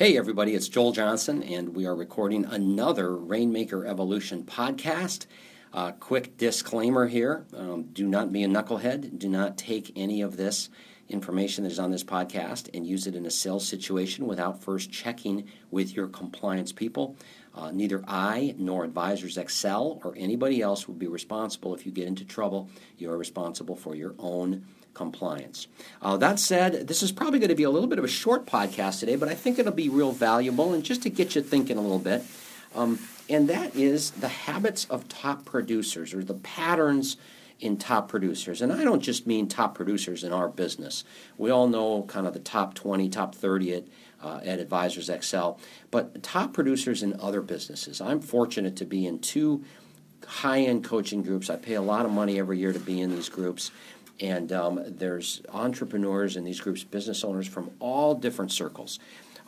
Hey, everybody, it's Joel Johnson, and we are recording another Rainmaker Evolution podcast. Uh, quick disclaimer here um, do not be a knucklehead. Do not take any of this information that is on this podcast and use it in a sales situation without first checking with your compliance people. Uh, neither I nor Advisors Excel or anybody else will be responsible if you get into trouble. You are responsible for your own compliance. Uh, that said, this is probably going to be a little bit of a short podcast today, but I think it'll be real valuable and just to get you thinking a little bit. Um, and that is the habits of top producers or the patterns in top producers. And I don't just mean top producers in our business. We all know kind of the top 20, top 30 at, uh, at Advisors Excel, but top producers in other businesses. I'm fortunate to be in two high end coaching groups. I pay a lot of money every year to be in these groups. And um, there's entrepreneurs in these groups, business owners from all different circles.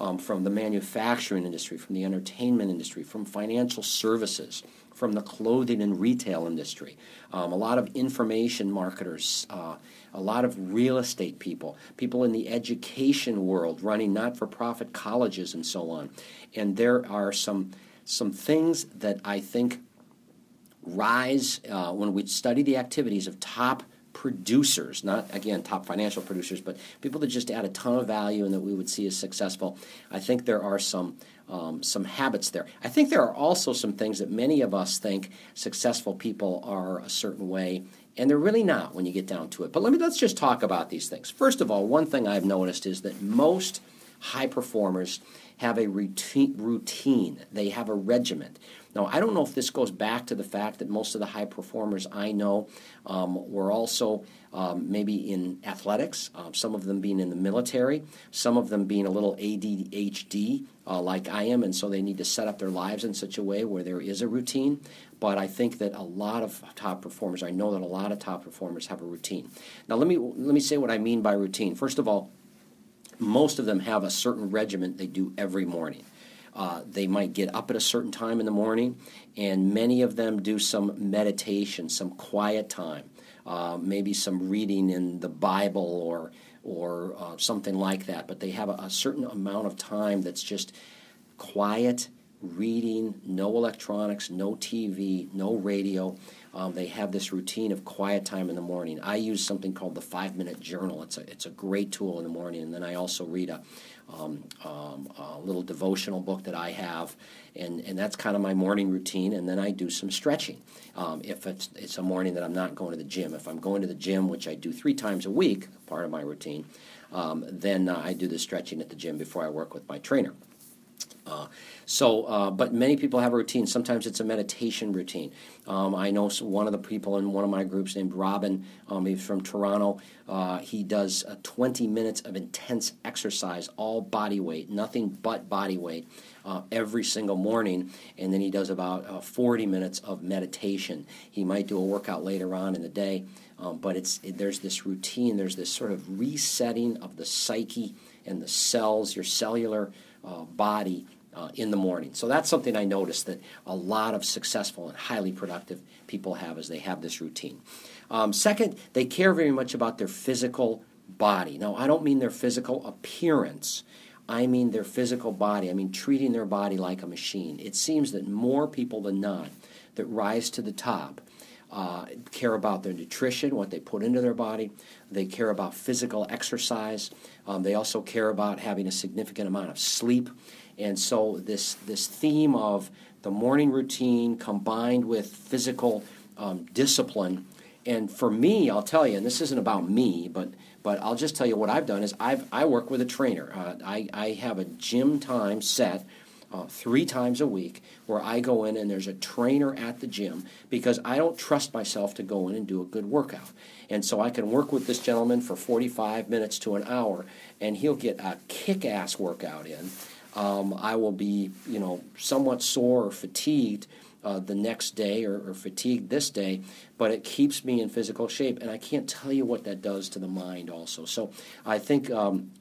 Um, from the manufacturing industry, from the entertainment industry, from financial services, from the clothing and retail industry, um, a lot of information marketers, uh, a lot of real estate people, people in the education world running not for profit colleges and so on. And there are some, some things that I think rise uh, when we study the activities of top producers, not again top financial producers, but people that just add a ton of value and that we would see as successful. I think there are some um, some habits there. I think there are also some things that many of us think successful people are a certain way, and they're really not when you get down to it. But let me let's just talk about these things. First of all, one thing I've noticed is that most high performers have a routine. They have a regiment. Now, I don't know if this goes back to the fact that most of the high performers I know um, were also um, maybe in athletics, uh, some of them being in the military, some of them being a little ADHD uh, like I am, and so they need to set up their lives in such a way where there is a routine. But I think that a lot of top performers, I know that a lot of top performers have a routine. Now, let me let me say what I mean by routine. First of all, most of them have a certain regiment they do every morning. Uh, they might get up at a certain time in the morning, and many of them do some meditation, some quiet time, uh, maybe some reading in the Bible or or uh, something like that. But they have a, a certain amount of time that's just quiet reading, no electronics, no TV, no radio. Um, they have this routine of quiet time in the morning. I use something called the five minute journal. It's a, it's a great tool in the morning. And then I also read a, um, um, a little devotional book that I have. And, and that's kind of my morning routine. And then I do some stretching. Um, if it's, it's a morning that I'm not going to the gym, if I'm going to the gym, which I do three times a week, part of my routine, um, then uh, I do the stretching at the gym before I work with my trainer. Uh, so, uh, but many people have a routine. Sometimes it's a meditation routine. Um, I know one of the people in one of my groups named Robin. Um, he's from Toronto. Uh, he does uh, 20 minutes of intense exercise, all body weight, nothing but body weight, uh, every single morning. And then he does about uh, 40 minutes of meditation. He might do a workout later on in the day, um, but it's it, there's this routine. There's this sort of resetting of the psyche and the cells, your cellular uh, body uh, in the morning. So that's something I noticed that a lot of successful and highly productive people have as they have this routine. Um, second, they care very much about their physical body. Now, I don't mean their physical appearance. I mean their physical body. I mean treating their body like a machine. It seems that more people than not that rise to the top uh, care about their nutrition, what they put into their body. They care about physical exercise. Um, they also care about having a significant amount of sleep. And so this this theme of the morning routine combined with physical um, discipline, and for me, I'll tell you, and this isn't about me, but but I'll just tell you what I've done is I've I work with a trainer. Uh, I I have a gym time set uh, three times a week where I go in and there's a trainer at the gym because I don't trust myself to go in and do a good workout. And so I can work with this gentleman for 45 minutes to an hour and he'll get a kick ass workout in. Um, I will be, you know, somewhat sore or fatigued uh, the next day or, or, fatigued this day, but it keeps me in physical shape. And I can't tell you what that does to the mind also. So I think um,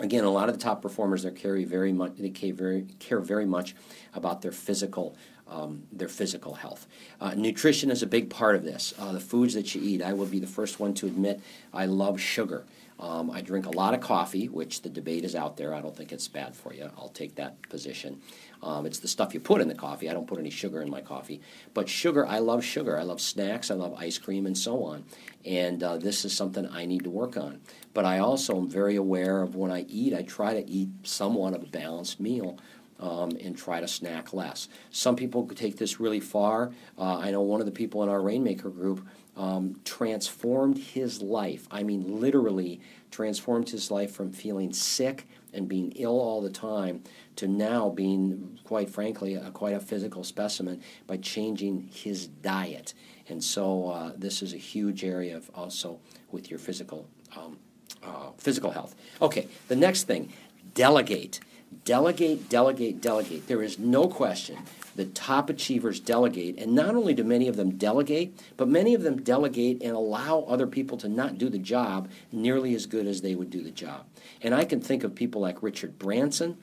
again, a lot of the top performers they care very much they care very care very much about their physical um, their physical health. Uh, nutrition is a big part of this. Uh, the foods that you eat, I will be the first one to admit I love sugar. Um, I drink a lot of coffee, which the debate is out there. I don't think it's bad for you. I'll take that position. Um, it's the stuff you put in the coffee. I don't put any sugar in my coffee. But sugar, I love sugar. I love snacks. I love ice cream and so on. And uh, this is something I need to work on. But I also am very aware of when I eat, I try to eat somewhat of a balanced meal. Um, and try to snack less. Some people take this really far. Uh, I know one of the people in our Rainmaker group um, transformed his life. I mean, literally transformed his life from feeling sick and being ill all the time to now being, quite frankly, a, quite a physical specimen by changing his diet. And so uh, this is a huge area of also with your physical um, uh, physical health. Okay, the next thing, delegate. Delegate, delegate, delegate. There is no question the top achievers delegate, and not only do many of them delegate, but many of them delegate and allow other people to not do the job nearly as good as they would do the job. And I can think of people like Richard Branson,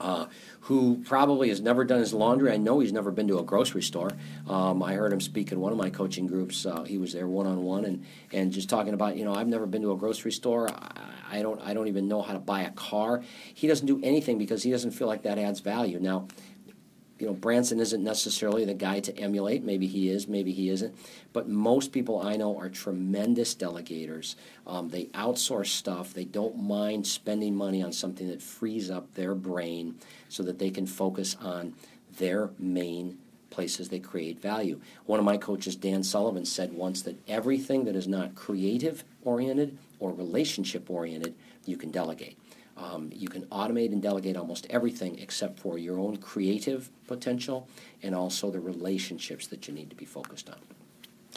uh, who probably has never done his laundry. I know he's never been to a grocery store. Um, I heard him speak in one of my coaching groups. Uh, he was there one on one and and just talking about you know I've never been to a grocery store. I, don't I don't even know how to buy a car. He doesn't do anything because he doesn't feel like that adds value. Now you know, Branson isn't necessarily the guy to emulate. Maybe he is, maybe he isn't. But most people I know are tremendous delegators. Um, they outsource stuff. They don't mind spending money on something that frees up their brain so that they can focus on their main places they create value. One of my coaches, Dan Sullivan, said once that everything that is not creative oriented or relationship oriented, you can delegate. Um, you can automate and delegate almost everything except for your own creative potential and also the relationships that you need to be focused on.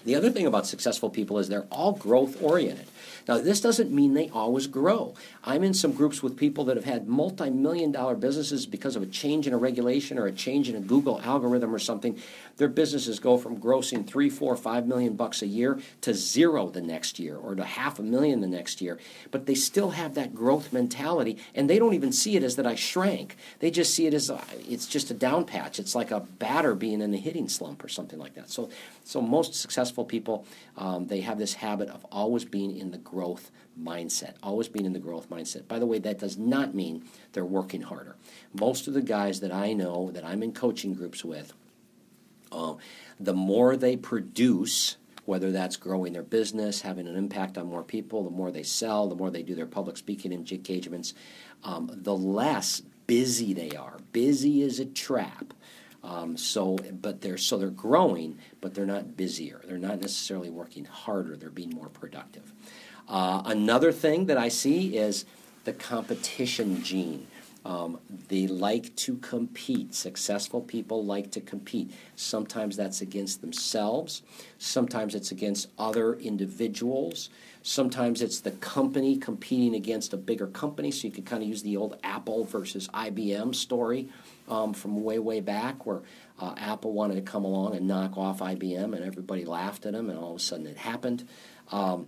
The other thing about successful people is they're all growth oriented. Now, this doesn't mean they always grow. I'm in some groups with people that have had multi million dollar businesses because of a change in a regulation or a change in a Google algorithm or something. Their businesses go from grossing three, four, five million bucks a year to zero the next year or to half a million the next year. But they still have that growth mentality and they don't even see it as that I shrank. They just see it as uh, it's just a down patch. It's like a batter being in a hitting slump or something like that. So, so most successful people, um, they have this habit of always being in the growth mindset, always being in the growth mindset. By the way, that does not mean they're working harder. Most of the guys that I know that I'm in coaching groups with, uh, the more they produce, whether that's growing their business, having an impact on more people, the more they sell, the more they do their public speaking and engagements, um, the less busy they are. Busy is a trap. Um, so, but they're so they're growing, but they're not busier. They're not necessarily working harder. They're being more productive. Uh, another thing that I see is the competition gene. Um, they like to compete. Successful people like to compete. Sometimes that's against themselves. Sometimes it's against other individuals. Sometimes it's the company competing against a bigger company. So you could kind of use the old Apple versus IBM story um, from way, way back where uh, Apple wanted to come along and knock off IBM and everybody laughed at them and all of a sudden it happened. Um,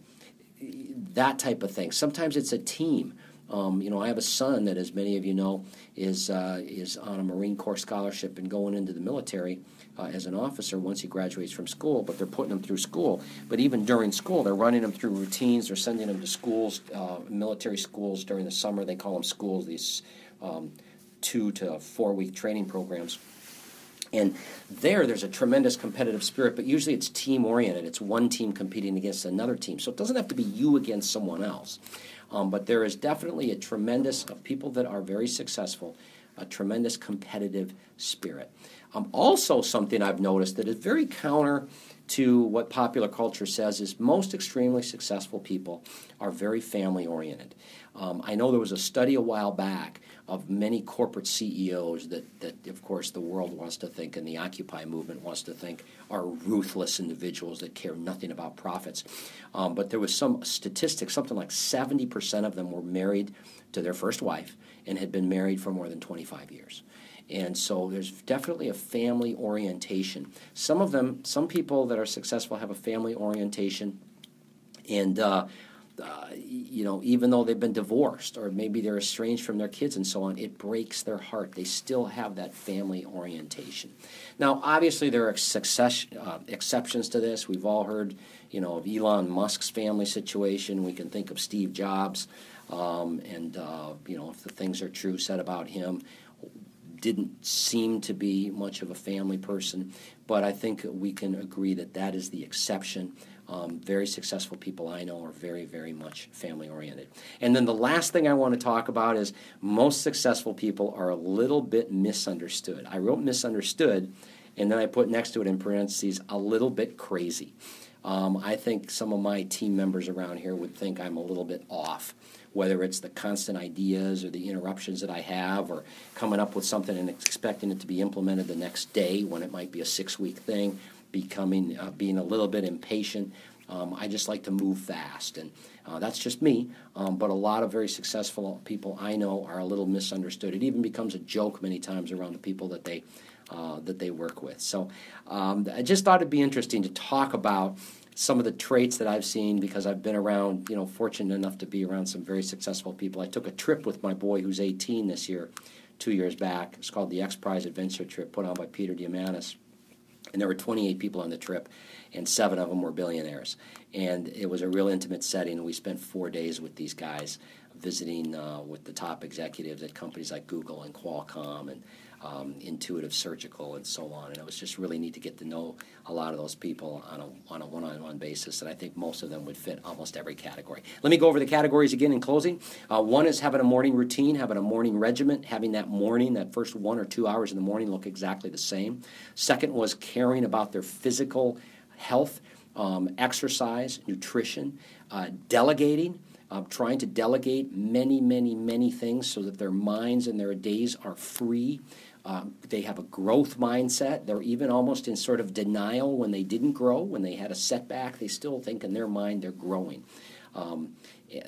that type of thing. Sometimes it's a team. Um, you know, I have a son that, as many of you know, is uh, is on a Marine Corps scholarship and going into the military uh, as an officer once he graduates from school. But they're putting him through school. But even during school, they're running him through routines. They're sending him to schools, uh, military schools during the summer. They call them schools. These um, two to four week training programs. And there, there's a tremendous competitive spirit, but usually it's team oriented. It's one team competing against another team. So it doesn't have to be you against someone else. Um, but there is definitely a tremendous, of people that are very successful, a tremendous competitive spirit. Um, also, something I've noticed that is very counter to what popular culture says is most extremely successful people are very family oriented. Um, I know there was a study a while back of many corporate CEOs that, that, of course, the world wants to think and the Occupy movement wants to think are ruthless individuals that care nothing about profits. Um, but there was some statistics, something like 70% of them were married to their first wife and had been married for more than 25 years. And so there's definitely a family orientation. Some of them, some people that are successful have a family orientation. And uh, uh, you know, even though they've been divorced or maybe they're estranged from their kids and so on, it breaks their heart. They still have that family orientation. Now, obviously, there are success, uh, exceptions to this. We've all heard, you know, of Elon Musk's family situation. We can think of Steve Jobs, um, and uh, you know, if the things are true said about him, didn't seem to be much of a family person. But I think we can agree that that is the exception. Um, very successful people I know are very, very much family oriented. And then the last thing I want to talk about is most successful people are a little bit misunderstood. I wrote misunderstood, and then I put next to it in parentheses a little bit crazy. Um, I think some of my team members around here would think I'm a little bit off, whether it's the constant ideas or the interruptions that I have, or coming up with something and expecting it to be implemented the next day when it might be a six week thing becoming uh, being a little bit impatient. Um, I just like to move fast, and uh, that's just me. Um, but a lot of very successful people I know are a little misunderstood. It even becomes a joke many times around the people that they uh, that they work with. So um, I just thought it'd be interesting to talk about some of the traits that I've seen because I've been around, you know, fortunate enough to be around some very successful people. I took a trip with my boy who's 18 this year, two years back. It's called the X Prize Adventure Trip, put on by Peter Diamandis and there were 28 people on the trip, and seven of them were billionaires. And it was a real intimate setting. We spent four days with these guys, visiting uh, with the top executives at companies like Google and Qualcomm and um, Intuitive Surgical, and so on. And it was just really neat to get to know a lot of those people on a, on a one-on-one basis. And I think most of them would fit almost every category. Let me go over the categories again in closing. Uh, one is having a morning routine, having a morning regiment, having that morning, that first one or two hours in the morning look exactly the same. Second was caring about their physical health, um, exercise, nutrition, uh, delegating. Uh, trying to delegate many, many, many things so that their minds and their days are free um, they have a growth mindset. They're even almost in sort of denial when they didn't grow, when they had a setback. They still think in their mind they're growing. Um,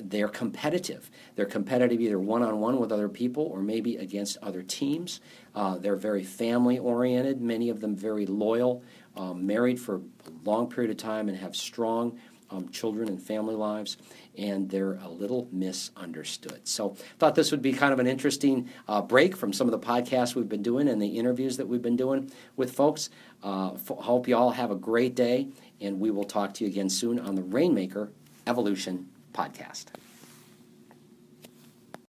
they're competitive. They're competitive either one on one with other people or maybe against other teams. Uh, they're very family oriented, many of them very loyal, um, married for a long period of time, and have strong um, children and family lives, and they're a little misunderstood. So, I thought this would be kind of an interesting uh, break from some of the podcasts we've been doing and the interviews that we've been doing with folks. Uh, f- hope you all have a great day, and we will talk to you again soon on the Rainmaker Evolution podcast.